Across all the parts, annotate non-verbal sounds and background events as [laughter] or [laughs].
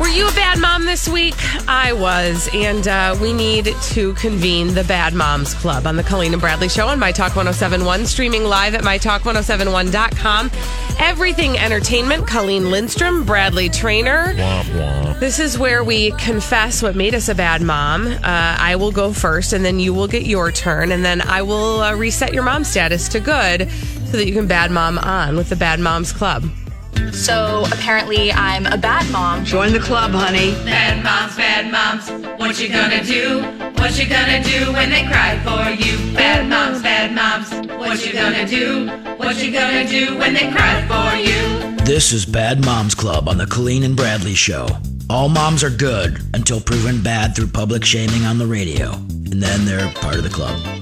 Were you a bad mom this week? I was, and uh, we need to convene the Bad Moms Club on the Colleen and Bradley Show on My Talk 1071, streaming live at MyTalk1071.com. Everything Entertainment, Colleen Lindstrom, Bradley Trainer. Womp womp. This is where we confess what made us a bad mom. Uh, I will go first, and then you will get your turn, and then I will uh, reset your mom status to good so that you can bad mom on with the Bad Moms Club. So apparently, I'm a bad mom. Join the club, honey. Bad moms, bad moms, what you gonna do? What you gonna do when they cry for you? Bad moms, bad moms, what you gonna do? What you gonna do when they cry for you? This is Bad Moms Club on the Colleen and Bradley Show. All moms are good until proven bad through public shaming on the radio. And then they're part of the club.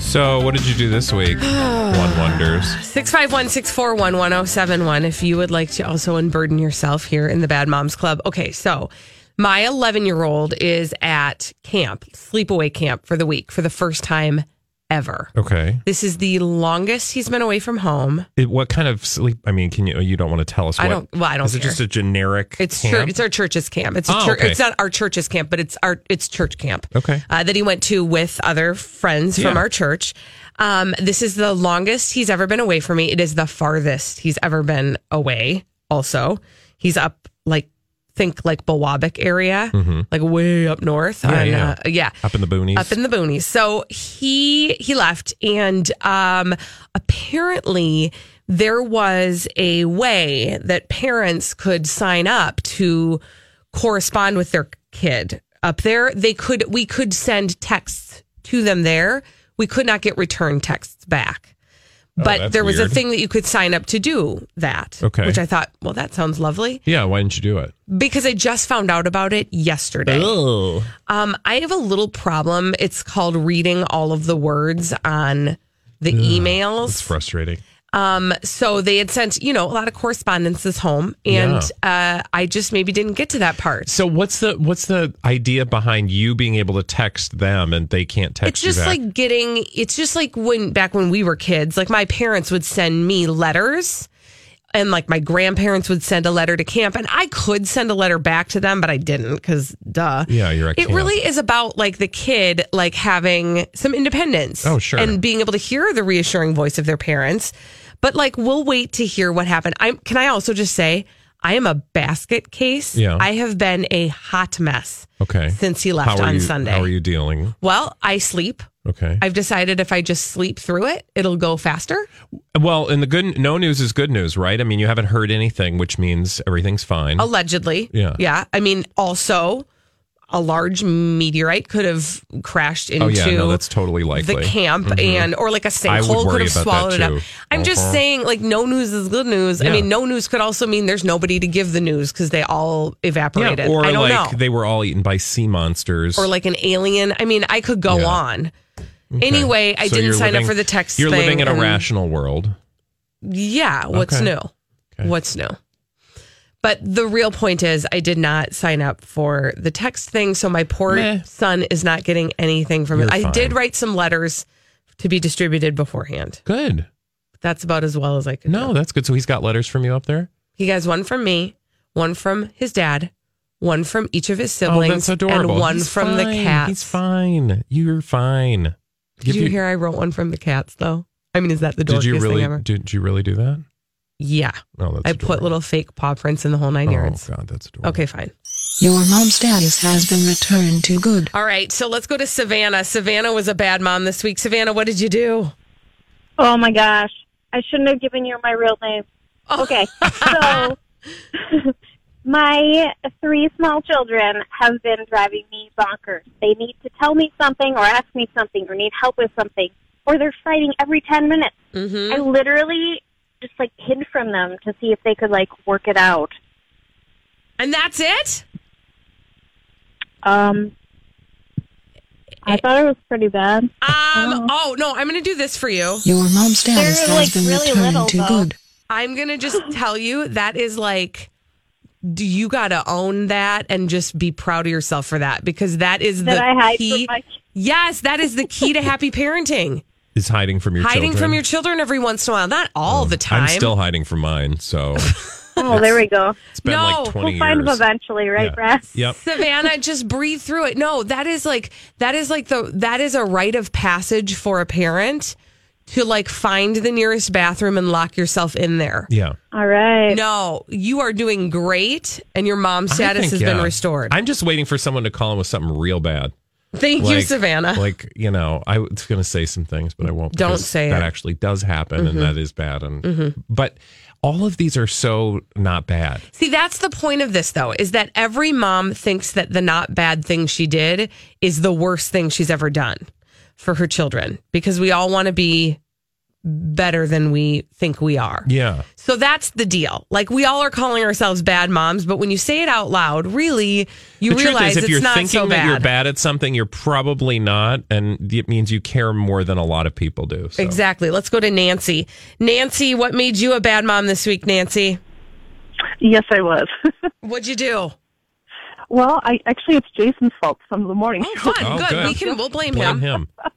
So, what did you do this week? [sighs] One wonders. 651 641 1071 if you would like to also unburden yourself here in the Bad Moms Club. Okay, so my 11 year old is at camp, sleepaway camp for the week for the first time ever. Okay. This is the longest he's been away from home. It, what kind of sleep? I mean, can you? You don't want to tell us. I what, don't- well, I don't Is it just a generic? It's camp? church, it's our church's camp. It's a Oh, church. okay. It's not our church's camp, but it's our it's church camp. Okay. uh, that he went to with other friends from our church. Um, this is the longest he's ever been away from me. It is the farthest he's ever been away. Also, he's up like think like Bulwabic area, like way up north. Mm-hmm. Yeah, on, yeah. Uh, yeah, up in the boonies. up in the boonies. So he he left, and um, apparently there was a way that parents could sign up to correspond with their kid up there. They could we could send texts to them there. We could not get return texts back. But Oh, there was weird. a thing that you could sign up to do that. Okay. Which I thought, well, that sounds lovely yeah. Why didn't you do it? because I just found out about it yesterday. Oh. Um, I have a little problem. It's called reading all of the words on the emails. It's frustrating. Um, so they had sent, you know, a lot of correspondences home, and uh, I just maybe didn't get to that part. So what's the what's the idea behind you being able to text them and they can't text you? It's just like getting. It's just like when back when we were kids. Like my parents would send me letters. And like my grandparents would send a letter to camp, and I could send a letter back to them, but I didn't because, duh. Yeah, you're at It camp. really is about like the kid like having some independence. Oh, sure. And being able to hear the reassuring voice of their parents. But like we'll wait to hear what happened. I'm can I also just say I am a basket case. Yeah. I have been a hot mess okay. since he left on you, Sunday. How are you dealing? Well, I sleep. Okay. I've decided if I just sleep through it, it'll go faster. well, and the good no news is good news, right? I mean, you haven't heard anything, which means everything's fine. Allegedly. Yeah. Yeah. I mean, also a large meteorite could have crashed into oh yeah, no, that's totally likely. the camp Mhm. and or like a sinkhole could have swallowed it up. I'm just Uh-huh. saying like no news is good news. I mean no news could also mean there's nobody to give the news because they all evaporated. Yeah, or like know. they were all eaten by sea monsters. or like an alien. I mean I could go Yeah. on. Okay. Anyway, I So didn't sign living- up for the text You're living in a mm-hmm. rational world. Yeah, what's Okay. new? Okay. What's new? But the real point is, I did not sign up for the text thing, so my poor Meh. son is not getting anything from it. You're I fine. did write some letters to be distributed beforehand. Good. That's about as well as I could. No, do. that's good. So he's got letters from you up there. he has one from me, one from his dad, one from each of his siblings, oh, that's adorable. and one He's from the cat. He's fine. You're fine. Did you hear I wrote one from the cats though? I mean, is that the dorkiest Did you really? thing ever? Did you really do that? Yeah. Oh, that's I put little fake paw prints in the whole nine Oh yards. God, that's adorable. Okay, fine. Your mom's status has been returned to good. All right, so let's go to Savannah. Savannah was a bad mom this week. Savannah, what did you do? Oh my gosh. I shouldn't have given you my real name. Oh. Okay. [laughs] so my three small children have been driving me bonkers. They need to tell me something or ask me something or need help with something or they're fighting every 10 minutes. Mm-hmm. I literally just like hid from them to see if they could like work it out. And that's it? Um I thought it was pretty bad. Um, oh, no, I'm going to do this for you. Your mom's status They're, has like, been really returned little, to though. good. I'm going to just tell you that is like, do you got to own that and just be proud of yourself for that because that is That the I hide key. from my Yes, that is the key to happy parenting. Is hiding from your Hiding children. from your children every once in a while, not all oh, the time. I'm still hiding from mine, so [laughs] Oh, there we go. it's been No, like 20 We'll find them eventually, right, Yeah. Brad? [laughs] Yep. Savannah, [laughs] just breathe through it. No, that is like that is like the that is a rite of passage for a parent to like find the nearest bathroom and lock yourself in there. Yeah. All right. No, you are doing great, and your mom's status think, has been restored. I'm just waiting for someone to call in with something real bad. Thank you, Savannah. Like, you know, I was going to say some things, but I won't. Don't say that it. Mm-hmm. actually does happen, and that is bad. And but all of these are so not bad. See, that's the point of this, though, is that every mom thinks that the not bad thing she did is the worst thing she's ever done for her children because we all want to be better than we think we are. Yeah. So that's the deal. Like we all are calling ourselves bad moms, but when you say it out loud, really, you the realize truth is, if it's you're not thinking so that bad. you're bad at something, you're probably not, and it means you care more than a lot of people do. So. Exactly. Let's go to Nancy. Nancy, what made you a bad mom this week, Nancy? Yes, I was. [laughs] What'd you do? Well, I actually it's Jason's fault from the morning. Oh, show. fun. Oh, good. good. We can. We'll blame, Blame him. him. [laughs]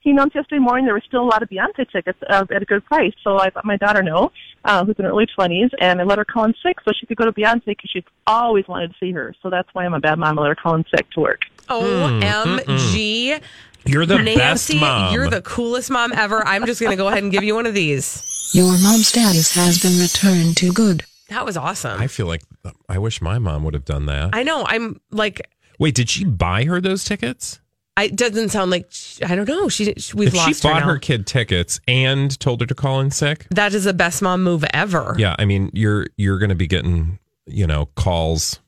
He announced yesterday morning there were still a lot of Beyonce tickets uh, at a good price. So I let my daughter know, uh, who's in her early twenties, and I let her call in sick so she could go to Beyonce because she's always wanted to see her. So that's why I'm a bad mom. I let her call in sick to work. OMG. You're the Nancy, best mom. you're the coolest mom ever. I'm just going to go ahead and give you one of these. Your mom's status has been returned to good. That was awesome. I feel like I wish my mom would have done that. I know. I'm like, Wait, did she buy her those tickets? I, it doesn't sound like, I don't know. She, we've if she lost her, bought now. her kid tickets and told her to call in sick, That is the best mom move ever. yeah, I mean, you're you're going to be getting you know calls,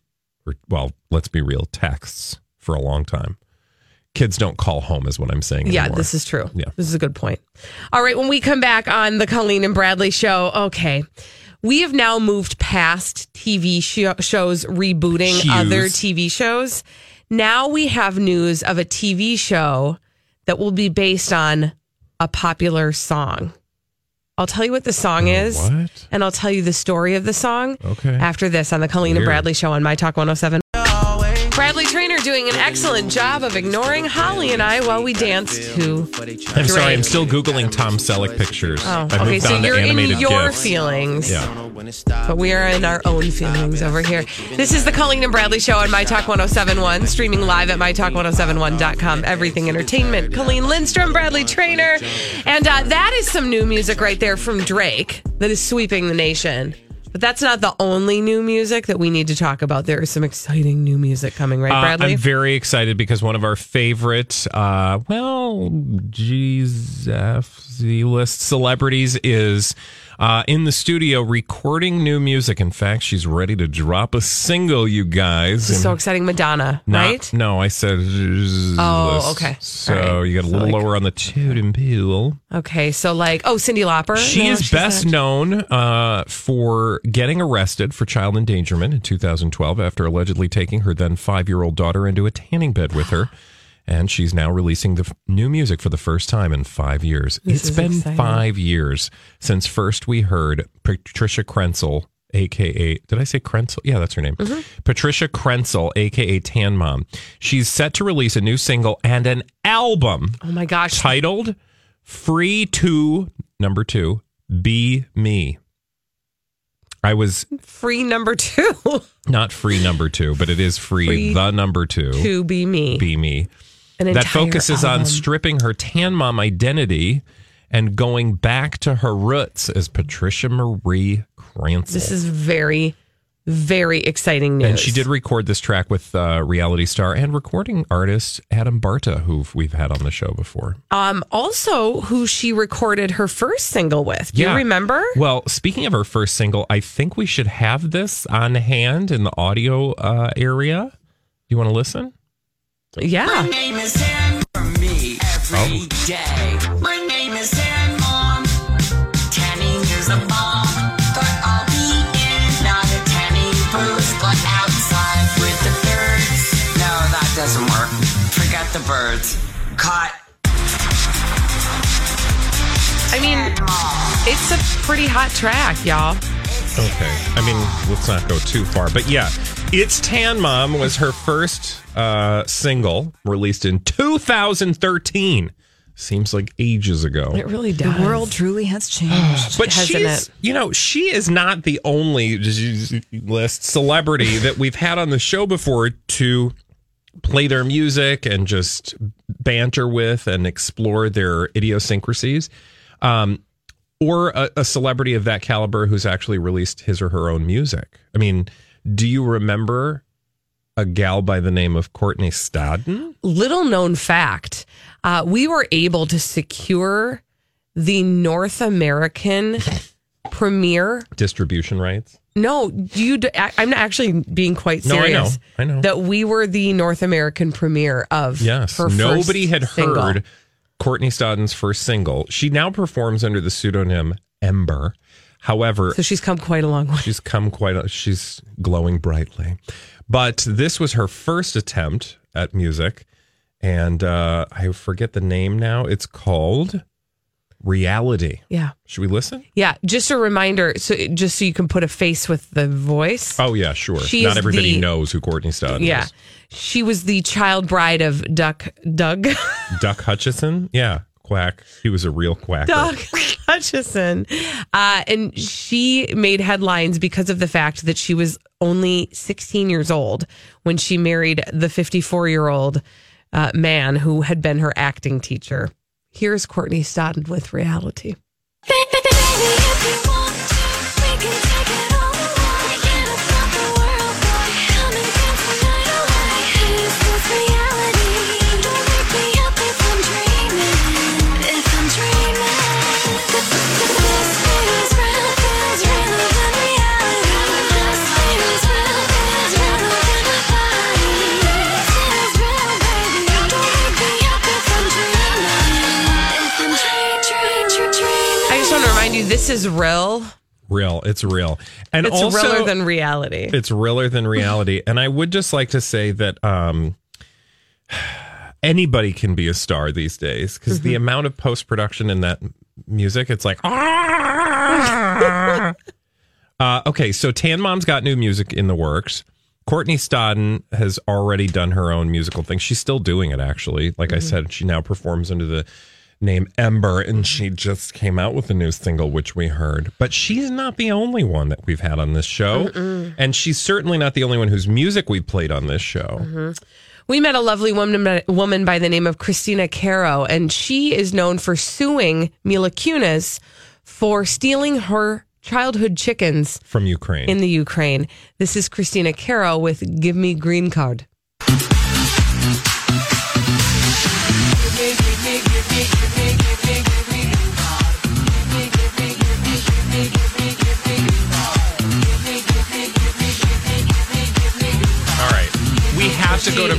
or well, let's be real, texts for a long time. Kids don't call home, is what I'm saying. Yeah, this is true. Yeah. This is a good point. All right, when we come back on the Colleen and Bradley show, okay. We have now moved past TV sho- shows rebooting Hues. other TV shows. Now we have news of a TV show that will be based on a popular song. I'll tell you what the song is, what? and I'll tell you the story of the song Okay. after this on the Colleen and Bradley show on My Talk 107. Bradley Trainer doing an excellent job of ignoring Holly and I while we dance to. I'm sorry, I'm still googling Tom Selleck pictures. Oh, I okay. moved So on to you're in your GIFs. feelings, Yeah. but we are in our own feelings over here. This is the Colleen and Bradley show on My Talk 1071, streaming live at MyTalk1071.com. Everything Entertainment. Colleen Lindstrom, Bradley Trainer. And uh, that is some new music right there from Drake that is sweeping the nation. But that's not the only new music that we need to talk about. There is some exciting new music coming, right, Uh, Bradley? I'm very excited because one of our favorite, uh, well, Z list celebrities is uh, in the studio recording new music. In fact, she's ready to drop a single, you guys. this is so exciting. Madonna, not- right? No, I said. Oh, okay. So right. you got a So, little like- lower on the toot and peel. Okay, so like, oh, Cyndi Lauper. She No, is best known uh, for getting arrested for child endangerment in 2012 after allegedly taking her then five year old daughter into a tanning bed with her. And she's now releasing the f- new music for the first time in five years. This it's been exciting. five years since first we heard Patricia Krentcil, aka, did I say Krentcil? Yeah, that's her name. Mm-hmm. Patricia Krentcil, aka Tan Mom. She's set to release a new single and an album Oh my gosh. titled Free to Number Two Be Me. I was Free number two [laughs] not free number two, but it is free, Free the number two. to be me. Be Me. An That focuses on stripping her tan mom identity and going back to her roots as Patricia Marie Cranston. This is very, very exciting news. And she did record this track with uh, reality star and recording artist Adam Barta, who we've had on the show before. Um, also, who she recorded her first single with. Do you remember? Well, speaking of her first single, I think we should have this on hand in the audio uh, area. Do you want to listen? Yeah. My name is Sam for me every oh. day. My name is Sam Mom. Tanning is a bomb. Thought I'll be in, not a tanning booth, but outside with the birds. No, that doesn't work. Forget the birds. Cut. I mean, it's a pretty hot track, y'all. Okay. I mean, let's not go too far, but yeah, it's Tan Mom was her first uh, single released in 2013. Seems like ages ago. It really does. The world truly has changed. But hasn't she's, it? you know, she is not the only list celebrity that we've had on the show before to play their music and just banter with and explore their idiosyncrasies. Um, or a, a celebrity of that caliber who's actually released his or her own music. I mean, do you remember a gal by the name of Courtney Stodden? Little known fact uh, we were able to secure the North American [laughs] premiere. Distribution rights? No, you. I'm actually being quite serious. No, I know. I know. that we were the North American premiere of. Yes. Nobody had single. heard Courtney Stodden's first single. She now performs under the pseudonym Ember. However, So she's come quite a long way. she's come quite a, she's glowing brightly. But this was her first attempt at music and uh I forget the name now. It's called Reality. Yeah. Should we listen? Yeah. Just a reminder. So just so you can put a face with the voice. Oh yeah, sure. She Not everybody the- knows who Courtney Stodden is. yeah. is. She was the child bride of Duck Doug. [laughs] Duck Hutchison? Yeah, quack. He was a real quack. Doug [laughs] Hutchison. Uh, and she made headlines because of the fact that she was only 16 years old when she married the 54 year old uh, man who had been her acting teacher. Here's Courtney Stodden with reality. This is real. Real. It's real. And It's also realer than reality. It's realer than reality. [laughs] and I would just like to say that um, anybody can be a star these days because the amount of post production in that music, it's like. [laughs] uh, okay, so Tan Mom's got new music in the works. Courtney Stodden has already done her own musical thing. She's still doing it, actually. Like I said, she now performs under the name Ember, and she mm-hmm. just came out with a new single, which we heard. But she's not the only one that we've had on this show. And she's certainly not the only one whose music we played on this show. Mm-hmm. We met a lovely woman, woman by the name of Kristina Karo, and she is known for suing Mila Kunis for stealing her childhood chickens From Ukraine. in the Ukraine. This is Kristina Karo with Give Me Green Card.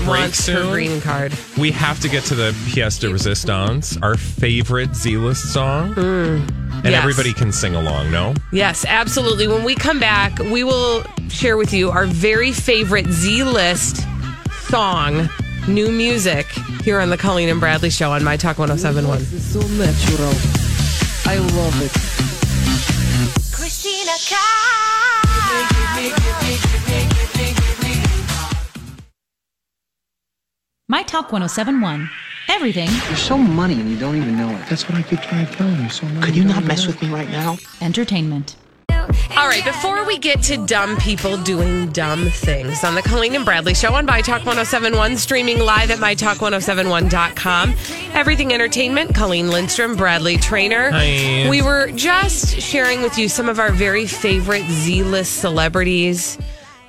Break wants her soon. green card. We have to get to the pièce de resistance, our favorite Z-list song. Mm, and yes. everybody can sing along, no? Yes, absolutely. When we come back, we will share with you our very favorite Z list song, new music, here on the Colleen and Bradley Show on My Talk 1071. so natural. I love it. Christina My Talk 1071. Everything You're so money and you don't even know it. That's what I keep trying to tell you. So money. Could you not mess with me right now? entertainment. All right, before we get to dumb people doing dumb things on the Colleen and Bradley show on My Talk 1071, streaming live at MyTalk1071.com. Everything Entertainment, Colleen Lindstrom, Bradley Trainer. Hi. We were just sharing with you some of our very favorite Z list celebrities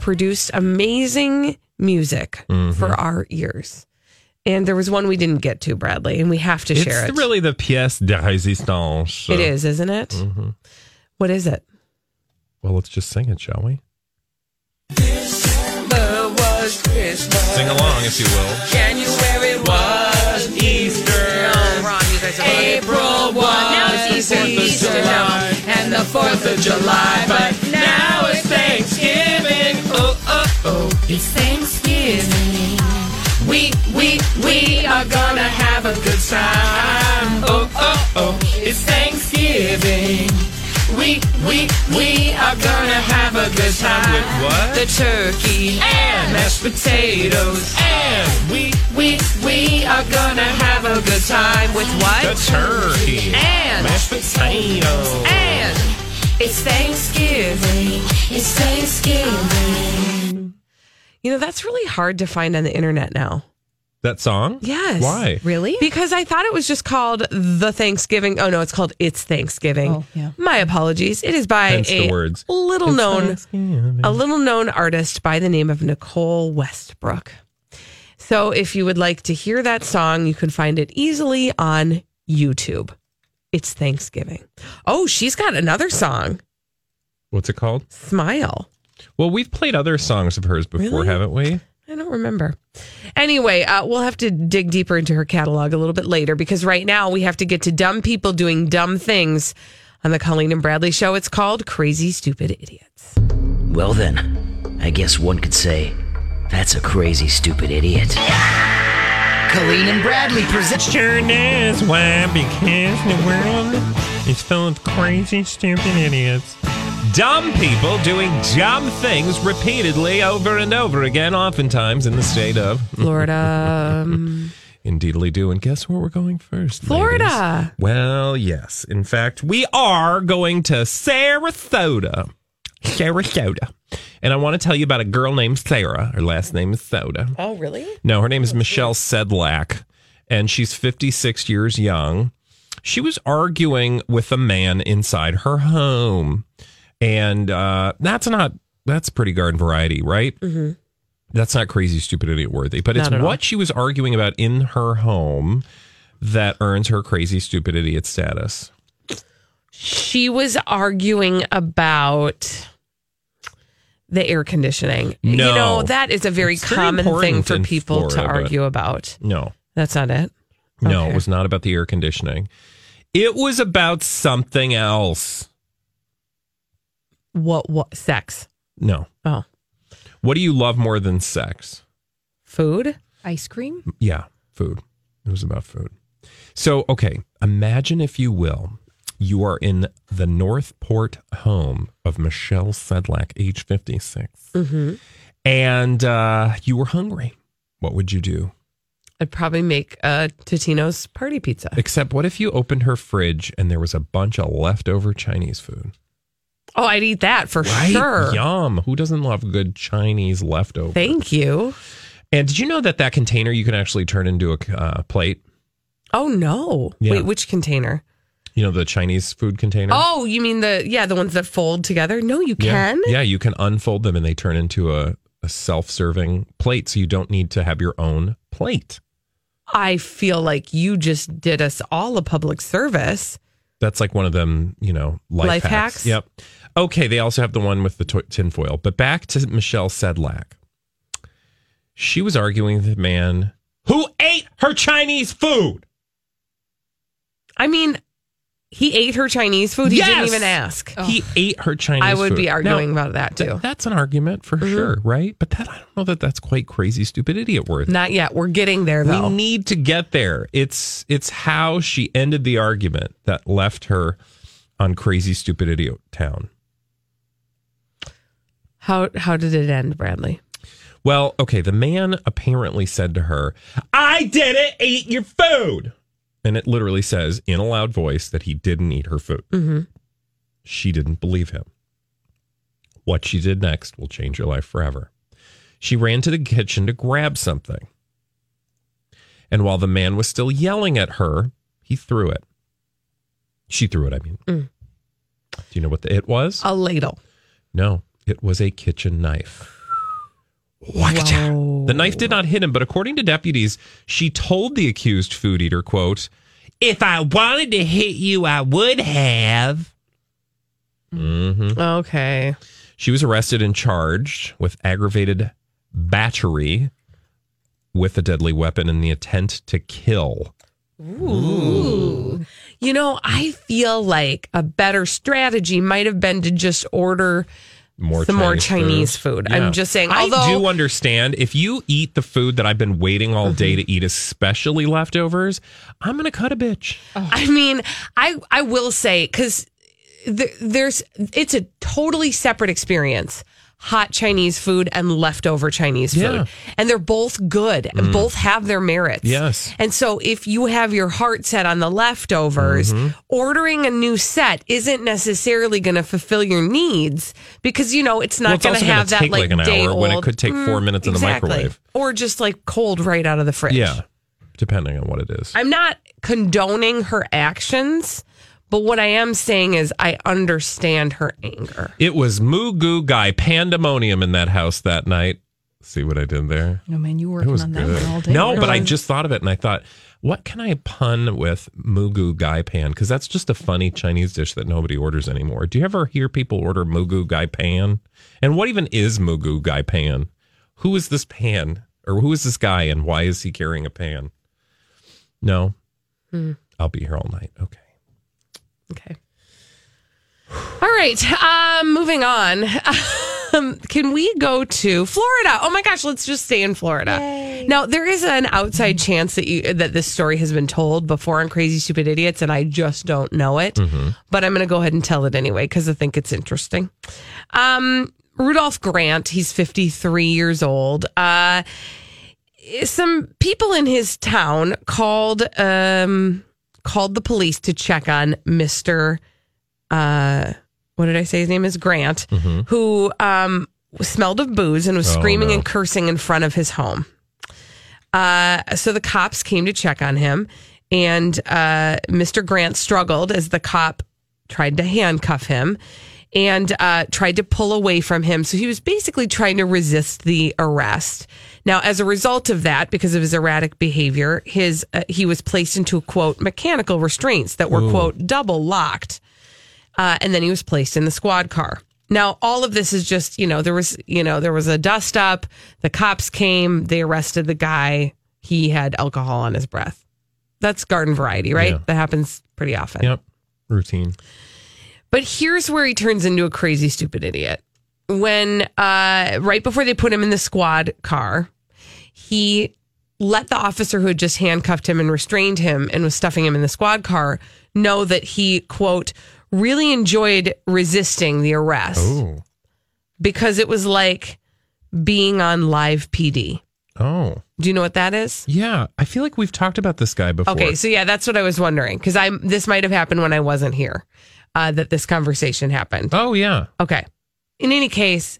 Produced amazing music Mm-hmm. for our ears. And there was one we didn't get to, Bradley, and we have to share it. it's really the pièce de résistance. It is, isn't it? Mhm. What is it? Well, let's just sing it, shall we? was Christmas. Sing along, if you will. January was Easter. Oh, wrong. You guys are wrong. April was now it's Easter. Easter now. and the Fourth of July, but now it's Thanksgiving. Oh it's Thanksgiving. We we we are gonna have a good time. Oh oh oh, it's Thanksgiving. We we we are gonna have a good time With what? The turkey and mashed potatoes, and we we we are gonna have a good time with what? The turkey. And Mashed potatoes. and it's Thanksgiving. It's Thanksgiving. You know, that's really hard to find on the internet now. That song? Yes. Why? Really? Because I thought it was just called The Thanksgiving. Oh, no, it's called It's Thanksgiving. Oh, yeah. My apologies. It is by Hence a the words. little It's known a little known artist by the name of Nicole Westbrook. So if you would like to hear that song, you can find it easily on YouTube. It's Thanksgiving. Oh, she's got another song, What's it called? Smile. Well, we've played other songs of hers before, Really? haven't we? I don't remember. Anyway, uh, we'll have to dig deeper into her catalog a little bit later because right now we have to get to dumb people doing dumb things on the Colleen and Bradley show. It's called Crazy Stupid Idiots. Well, then, I guess one could say that's a crazy, stupid idiot. Colleen and Bradley present. Sure is. Why? Because the world is full of crazy, stupid idiots. Dumb people doing dumb things repeatedly over and over again, oftentimes in the state of Florida. [laughs] um, Indeedly do. And guess where we're going first? Florida. ladies? Well, yes. In fact, we are going to Sarasota. Sarasota. And I want to tell you about a girl named Sarah. Her last name is Soda. oh, really? No, her name is Michelle Sedlak, and she's 56 years young. She was arguing with a man inside her home. And uh, that's not, that's pretty garden variety, right? Mm-hmm. That's not crazy, stupid, idiot worthy. But it's Not at all. what she was arguing about in her home that earns her crazy, stupid, idiot status. She was arguing about the air conditioning. You No. know, that is a very It's very common thing for people to Florida, but- argue about. No, That's not it. no, Okay. it was not about the air conditioning. It was about something else. What, what, sex? No. Oh, What do you love more than sex? food? Ice cream? Yeah, food. It was about food. So, okay, imagine if you will, you are in the Northport home of Michelle Sedlak, age 56, Mm-hmm. and uh, you were hungry. What would you do? I'd probably make a Totino's party pizza. Except, what if you opened her fridge and there was a bunch of leftover Chinese food? Oh, I'd eat that for Right? sure. Yum. Who doesn't love good Chinese leftover? Thank you. And did you know that that container you can actually turn into a uh, plate? Oh no! Yeah. Wait, which container? You know the Chinese food container. Oh, you mean the yeah, the ones that fold together? No, you yeah. can. Yeah, you can unfold them and they turn into a, a self-serving plate, so you don't need to have your own plate. I feel like you just did us all a public service. That's like one of them, you know, life, Life hacks. hacks? Yep. Okay, they also have the one with the to- tinfoil. But back to Michelle Sedlak. She was arguing with the man who ate her Chinese food. I mean, he ate her Chinese food. He didn't even ask. He oh. ate her Chinese food. I would food. be arguing Now, about that th- too. that's an argument for mm-hmm. sure, right? But that I don't know that that's quite crazy, stupid idiot worth. Not yet. We're getting there though. We need to get there. It's it's how she ended the argument that left her on crazy, stupid idiot town. How how did it end, Bradley? Well, okay, the man apparently said to her, I didn't eat your food. And it literally says in a loud voice that he didn't eat her food. Mm-hmm. She didn't believe him. What she did next will change your life forever. She ran to the kitchen to grab something. And while the man was still yelling at her, he threw it. She threw it, I mean. Mm. Do you know what the it was? A ladle. No, it was a kitchen knife. Wakacha. The knife did not hit him, but according to deputies, she told the accused food eater, quote, if I wanted to hit you, I would have. hmm Okay. She was arrested and charged with aggravated battery with a deadly weapon and the intent to kill. Ooh. You know, I feel like a better strategy might have been to just order More some more Chinese food. Yeah. I'm just saying. I do understand if you eat the food that I've been waiting all day Mm-hmm. to eat, especially leftovers, I'm going to cut a bitch. I mean, I I will say because th- there's it's a totally separate experience. Hot Chinese food and leftover Chinese food, Yeah. and they're both good and Mm. both have their merits. Yes. And so, if you have your heart set on the leftovers, Mhm. ordering a new set isn't necessarily going to fulfill your needs because you know it's not it's going to have that like, like an day hour when it could take four minutes in the microwave. or just like cold right out of the fridge. Yeah, depending on what it is. I'm not condoning her actions, but what I am saying is I understand her anger. It was Moo Goo Guy pandemonium in that house that night. See what I did there? Oh man, you It working was on that good. one all day. No, but I just thought of it and I thought, what can I pun with Moo Goo Gai Pan? Because that's just a funny Chinese dish that nobody orders anymore. Do you ever hear people order Moo Goo Gai Pan? And what even is Moo Goo Gai Pan? Who is this pan? Or who is this guy and why is he carrying a pan? No, Hmm. I'll be here all night. Okay. Okay. All right. Um, moving on. [laughs] Um, can we go to Florida? Oh my gosh, let's just stay in Florida. Now there is an outside chance that you that this story has been told before on Crazy Stupid Idiots, and I just don't know it. But I'm going to go ahead and tell it anyway because I think it's interesting. Um, Rudolph Grant, he's 53 years old. Uh, some people in his town called um called the police to check on Mr. uh what did I say his name is Grant who um smelled of booze and was Oh, screaming no. and cursing in front of his home. Uh so the cops came to check on him and uh Mr. Grant struggled as the cop tried to handcuff him and uh, tried to pull away from him. So he was basically trying to resist the arrest. Now, as a result of that, because of his erratic behavior, his uh, he was placed into quote mechanical restraints that were Ooh. quote double locked, uh, and then he was placed in the squad car. Now, all of this is just you know there was you know there was a dust up. The cops came, they arrested the guy. He had alcohol on his breath. That's garden variety, right? Yeah. That happens pretty often. Yep. Routine. But here's where he turns into a crazy, stupid idiot. When, uh, right before they put him in the squad car, he let the officer who had just handcuffed him and restrained him and was stuffing him in the squad car know that he, quote, really enjoyed resisting the arrest Oh. because it was like being on live PD. Oh. Do you know what that is? Yeah. I feel like we've talked about this guy before. Okay, so yeah, that's what I was wondering because I this might have happened when I wasn't here. Uh, that this conversation happened. Oh yeah. Okay. In any case,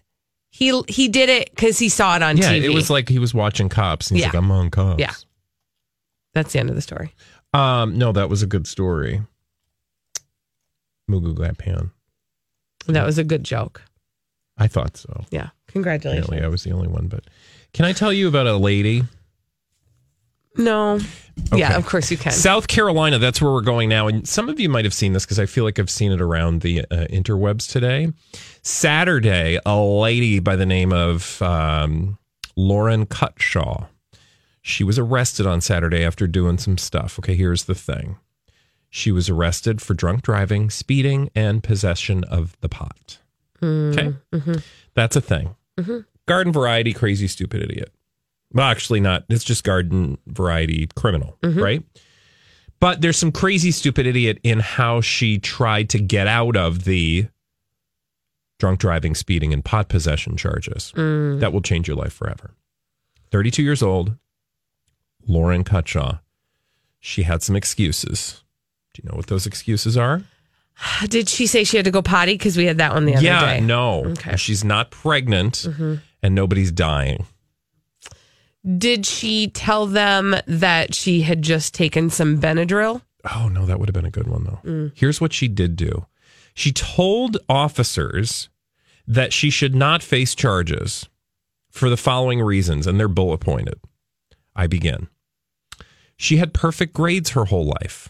he he did it because he saw it on yeah, TV. it was like he was watching cops and he's Yeah. like, I'm on cops. yeah. That's the end of the story. Um, no, that was a good story. Moo Goo Gai Pan. That was a good joke. I thought so. Yeah. Congratulations. Apparently, I was the only one. But can I tell you about a lady? No. Yeah, of course you can. South Carolina, that's where we're going now. And some of you might have seen this because I feel like I've seen it around the uh, interwebs today. Saturday, a lady by the name of um, Lauren Cutshaw. She was arrested on Saturday after doing some stuff. Okay, here's the thing she was arrested for drunk driving, speeding, and possession of the pot. Okay. That's a thing. Garden variety, crazy, stupid idiot. Well, actually, not. It's just garden variety criminal, right? But there's some crazy, stupid idiot in how she tried to get out of the drunk driving, speeding, and pot possession charges. That will change your life forever. 32 years old, Lauren Cutshaw. She had some excuses. Do you know what those excuses are? [sighs] Did she say she had to go potty? Because we had that one the other yeah, day. no. Okay. She's not pregnant Mhm. and nobody's dying. Did she tell them that she had just taken some Benadryl? Oh, no, that would have been a good one, though. Mm. Here's what she did do she told officers that she should not face charges for the following reasons, and they're bullet pointed. I begin. She had perfect grades her whole life.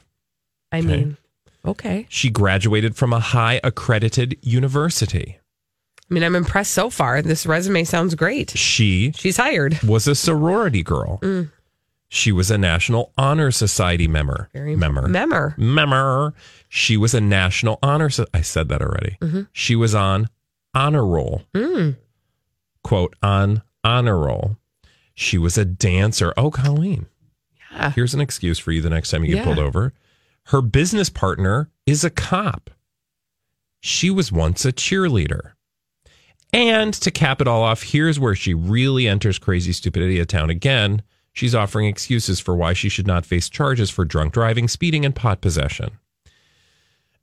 I Okay. mean, okay. She graduated from a high accredited university. I mean, I'm impressed so far. This resume sounds great. She She's hired. was a sorority girl. Mm. She was a National Honor Society member. Very member. member. Member. She was a National Honor. So- I said that already. Mhm. She was on honor roll. Mm. Quote on honor roll. She was a dancer. Oh, Colleen. Yeah. Here's an excuse for you the next time you get Yeah. pulled over. Her business partner is a cop. She was once a cheerleader. And to cap it all off, here's where she really enters crazy stupid idiot town again. She's offering excuses for why she should not face charges for drunk driving, speeding, and pot possession.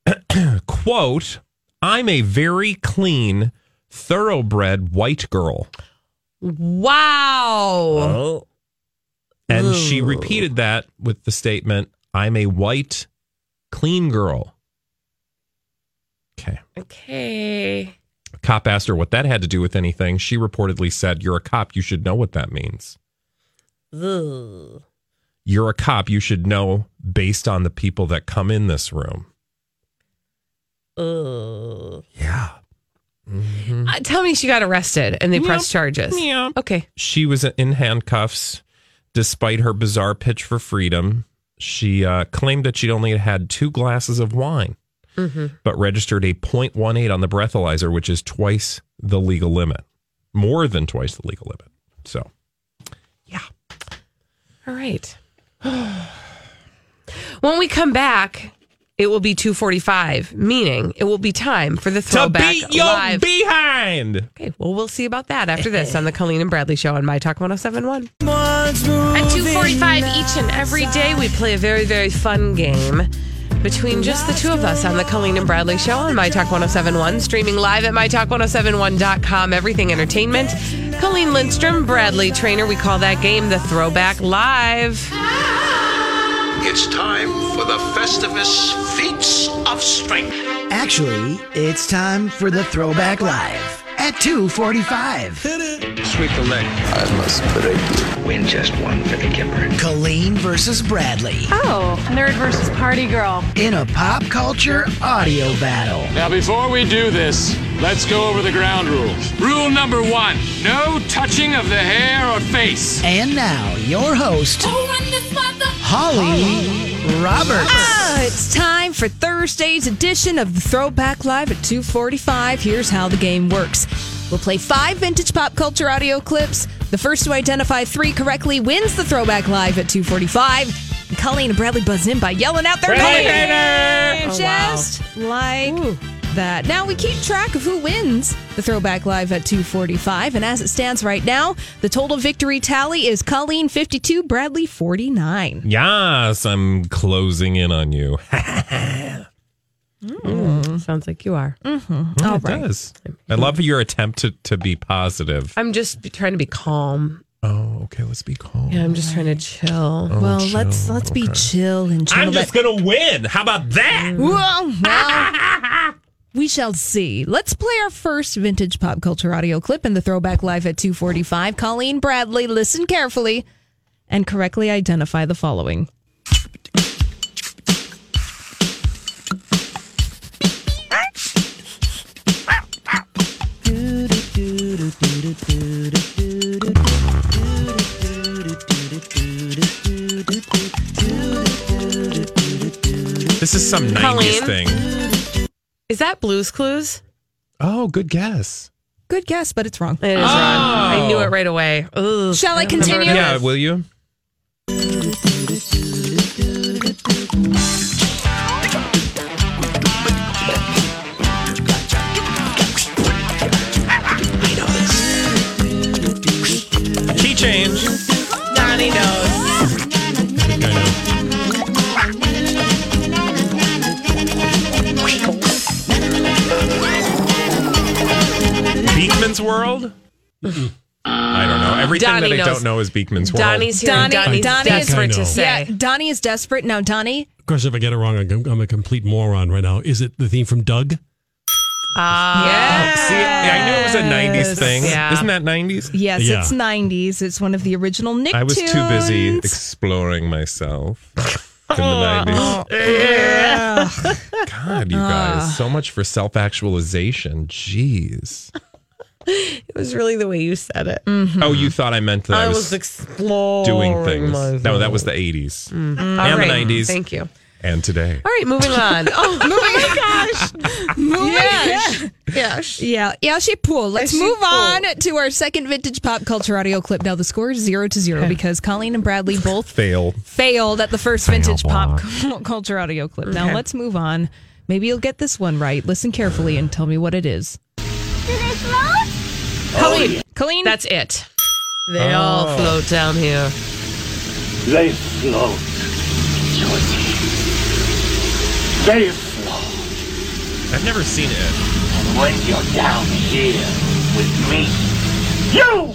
[clears throat] Quote, I'm a very clean, thoroughbred white girl. Wow. And she repeated that with the statement, I'm a white, clean girl. Okay. Okay. Cop asked her what that had to do with anything. She reportedly said, You're a cop. You should know what that means. Ugh. You're a cop. You should know based on the people that come in this room. Ugh. Yeah. Uh, tell me she got arrested and they pressed charges. Yeah. Okay. She was in handcuffs despite her bizarre pitch for freedom. She uh, claimed that she'd only had two glasses of wine, Mhm. but registered a 0.18 on the breathalyzer, which is twice the legal limit, more than twice the legal limit. So, yeah. All right. [sighs] when we come back, it will be 245, meaning it will be time for the to throwback beat your live. behind. okay, well, we'll see about that after this on the Colleen and Bradley Show on My Talk 1071. At 245 each and every day, we play a very, very fun game between just the two of us on the Colleen and Bradley Show on My Talk 1071, streaming live at MyTalk1071.com, everything entertainment. Colleen Lindstrom, Bradley Trainer, we call that game the Throwback Live. It's time for the Festivus Feats of Strength. Actually, it's time for the Throwback Live at 245. Hit Sweep the leg. I must break you. Win just one for the Gipper. Colleen versus Bradley Oh, nerd versus party girl. in a pop culture audio battle. Now, before we do this, let's go over the ground rules. Rule number one no touching of the hair or face. And now, your host, Holly Roberts. Ah, it's time for Thursday's edition of the Throwback Live at 245. Here's how the game works. We'll play five vintage pop culture audio clips. The first to identify three correctly wins the Throwback Live at 245. And Colleen and Bradley buzz in by yelling out their Bradley name. Trainer! Oh, Just like that. Now we keep track of who wins the Throwback Live at 245. And as it stands right now, the total victory tally is Colleen 52, Bradley 49. Yes, I'm closing in on you. [laughs] Mm, sounds like you are. Mm-hmm. Oh, it does. I love your attempt to, to be positive. I'm just trying to be calm. Oh, okay. Let's be calm. Yeah, I'm just trying to chill. Oh, well, chill. let's let's be chill and chill. I'm just Let- gonna win. How about that? Well, well, [laughs] We shall see. Let's play our first vintage pop culture audio clip in the throwback live at 245. Colleen Bradley, listen carefully and correctly identify the following. This is some 90s thing. Is that Blues Clues? Oh, good guess. Good guess, but it's wrong. It is wrong. Oh. I knew it right away. Ugh. Shall I continue? Yeah, will you? Key change. Beakman's World? I don't know. Everything Donnie that I knows. don't know is Beakman's World. Donnie's here. and Donnie, Donnie's Donnie is desperate I to say. Yeah, Donnie is desperate. Now, Donnie, Of course, if I get it wrong, I'm, I'm a complete moron right now. Is it the theme from Doug? Ah, See, I knew it was a 90s thing. Yeah. Isn't that 90s? yes, Yeah. it's 90s. It's one of the original Nicktoons. I was too busy exploring myself [laughs] in the 90s. God, you guys. So much for self actualization. Jeez. It was really the way you said it. Mm-hmm. Oh, you thought I meant that I, I was, was exploring doing things. myself. No, that was the 80s mm-hmm. All and right. the 90s Thank you. and today. All right, moving on. [laughs] Oh, my [laughs] gosh. Moving Yes. Yes. Yeah, yeah, she pool. Let's she move pool. on to our second vintage pop culture audio clip. Now the score is zero to zero because Colleen and Bradley [laughs] both Failed. failed at the first vintage Fail pop culture audio clip. Now Okay. let's move on. Maybe you'll get this one right. Listen carefully and tell me what it is. Colleen, Colleen, That's it. They oh. all float down here. They float, Josie. They float. I've never seen it. And when you're down here with me, you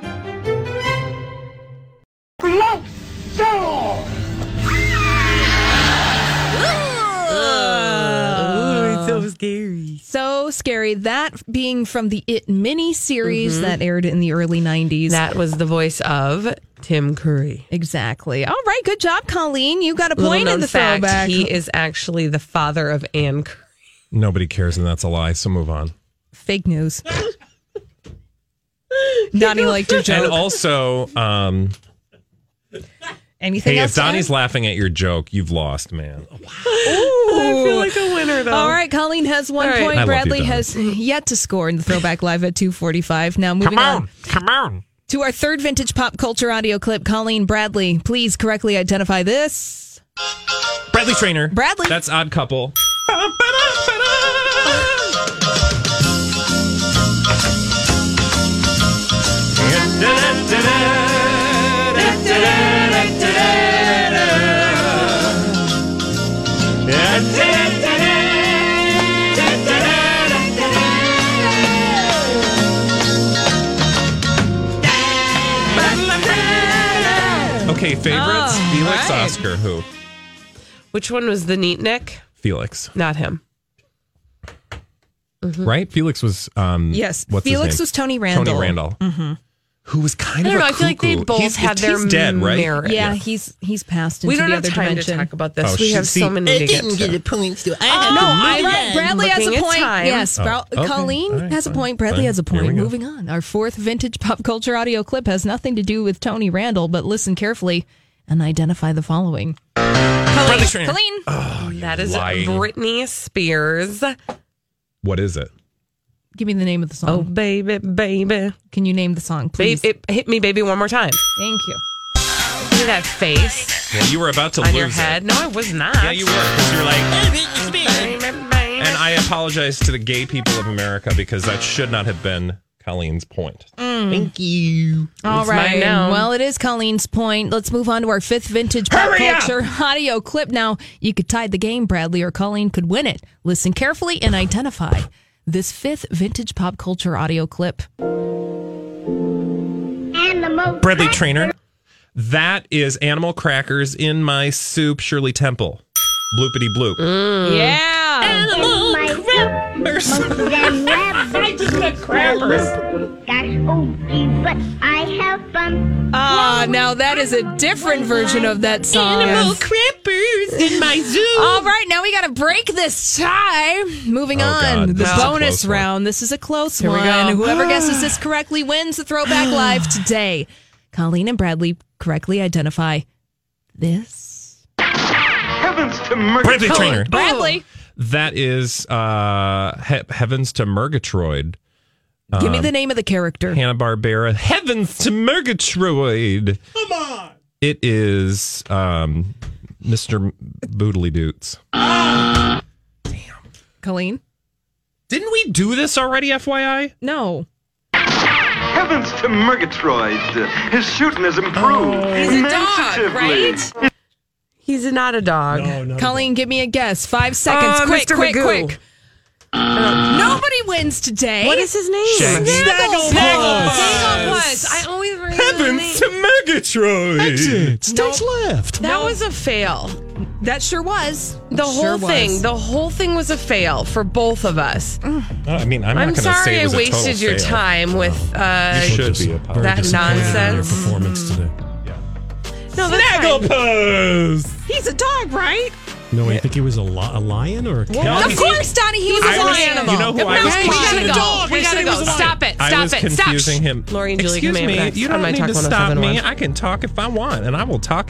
Scary. That being from the It mini series that aired in the early 90s. That was the voice of Tim Curry. exactly. All right, good job, Colleen. You got a point in the fact, throwback. he is actually the father of Ann Curry. Nobody cares, and that's a lie. So move on. Fake news. [laughs] Donnie liked your joke. And also, um, Anything hey, else? if to add? Donnie's laughing at your joke, you've lost, man. I feel like a winner, though. All right, Colleen has one All right. point. I love you, Bradley has yet to score in the throwback live at 245. Now moving Come on. come on. To our third vintage pop culture audio clip, Colleen Bradley, please correctly identify this. Bradley Trainer. Bradley. That's odd couple. [laughs] Okay, favorites. Oh, Felix, right. Oscar, who? Which one was the neat Nick? Felix, Not him. right? Felix was. Um, Yes, what's his Felix name? was Tony Randall. Tony Randall, Mm-hmm. Who was kind I of don't a know. I feel like they cuckoo. both he's, had he's their dead, right? merit. Yeah, he's he's passed into We don't the have other time dimension. to talk about this. Oh, we she- have see, so many to get to. points to. Oh, no, I I'm Bradley has looking a at point. time. Yes, Oh, Bra- okay. Colleen All right, has a fine, point. Bradley fine. has a Here point. we go. Moving on. Our fourth vintage pop culture audio clip has nothing to do with Tony Randall, but listen carefully and identify the following. Bradley Colleen. Oh, That is lying. Britney Spears. What is it? Give me the name of the song. Oh, baby, baby. Can you name the song, please? Babe, it, hit me, baby, one more time. Thank you. Look at that face Well, you were about to on lose your it. head. No, I was not. Yeah, you were. You're like, and I apologize to the gay people of America because that should not have been Colleen's point. Mm. Thank you. All It's right. mine now. Well, it is Colleen's point. Let's move on to our fifth vintage pop Hurry up! culture [laughs] audio clip. Now, you could tie the game, Bradley, or Colleen could win it. Listen carefully and identify this fifth vintage pop culture audio clip. Bradley Trainer. That is animal crackers in my soup, Shirley Temple. Bloopity bloop. Mm. Yeah. Animal crackers. [laughs] I just said crackers. Gosh, oh, gee, but I have fun. Ah, now that is a different version of that song. Animal crackers in my zoo. [laughs] All right, now we got to break this tie. Moving Oh, on, God, the this bonus close one. round. This is a close Here we one. go. Whoever guesses [gasps] this correctly wins the Throwback Live [gasps] today. Colleen and Bradley correctly identify this. Heavens to mercy. Bradley Trainer. Bradley, That is uh, he- Heavens to Murgatroyd. Give me Um, the name of the character. Hanna Barbera. Heavens to Murgatroyd. Come on. It is um, Mr. Boodly Doots. Damn. [gasps] Colleen? Didn't we do this already, FYI? No. Heavens to Murgatroyd. His shooting has improved. He's a dog, right? He's not a dog. Colleen, give me a guess. Five seconds. Uh, quick, Mr. quick, Magoo. quick. Nobody wins today. What is his name? Shaggy. Snagglepuss. Snagglepuss. I always remember Heavens to Murgatroyd. Exit. Stage left. That was a fail. That sure was. The Sure whole thing, was. the whole thing was a fail for both of us. Oh, I mean, I'm, I'm, not going to say sorry it I was a wasted total your fail. time with uh, You should be Very that disappointed in Your nonsense. performance today. No, that's. Snagglepuss. He's a dog, right? No, I think he was a, li- a lion or a cat. Of course, Donnie, he was I a was- lion. you know who I no, was we gotta go. We gotta said he go. was a lion. Stop it. I Stop was it. Stop. confusing him. Lori and Julie Excuse Kamea me, Next you on don't My need Talk to stop 1071. me. I can talk if I want, and I will talk in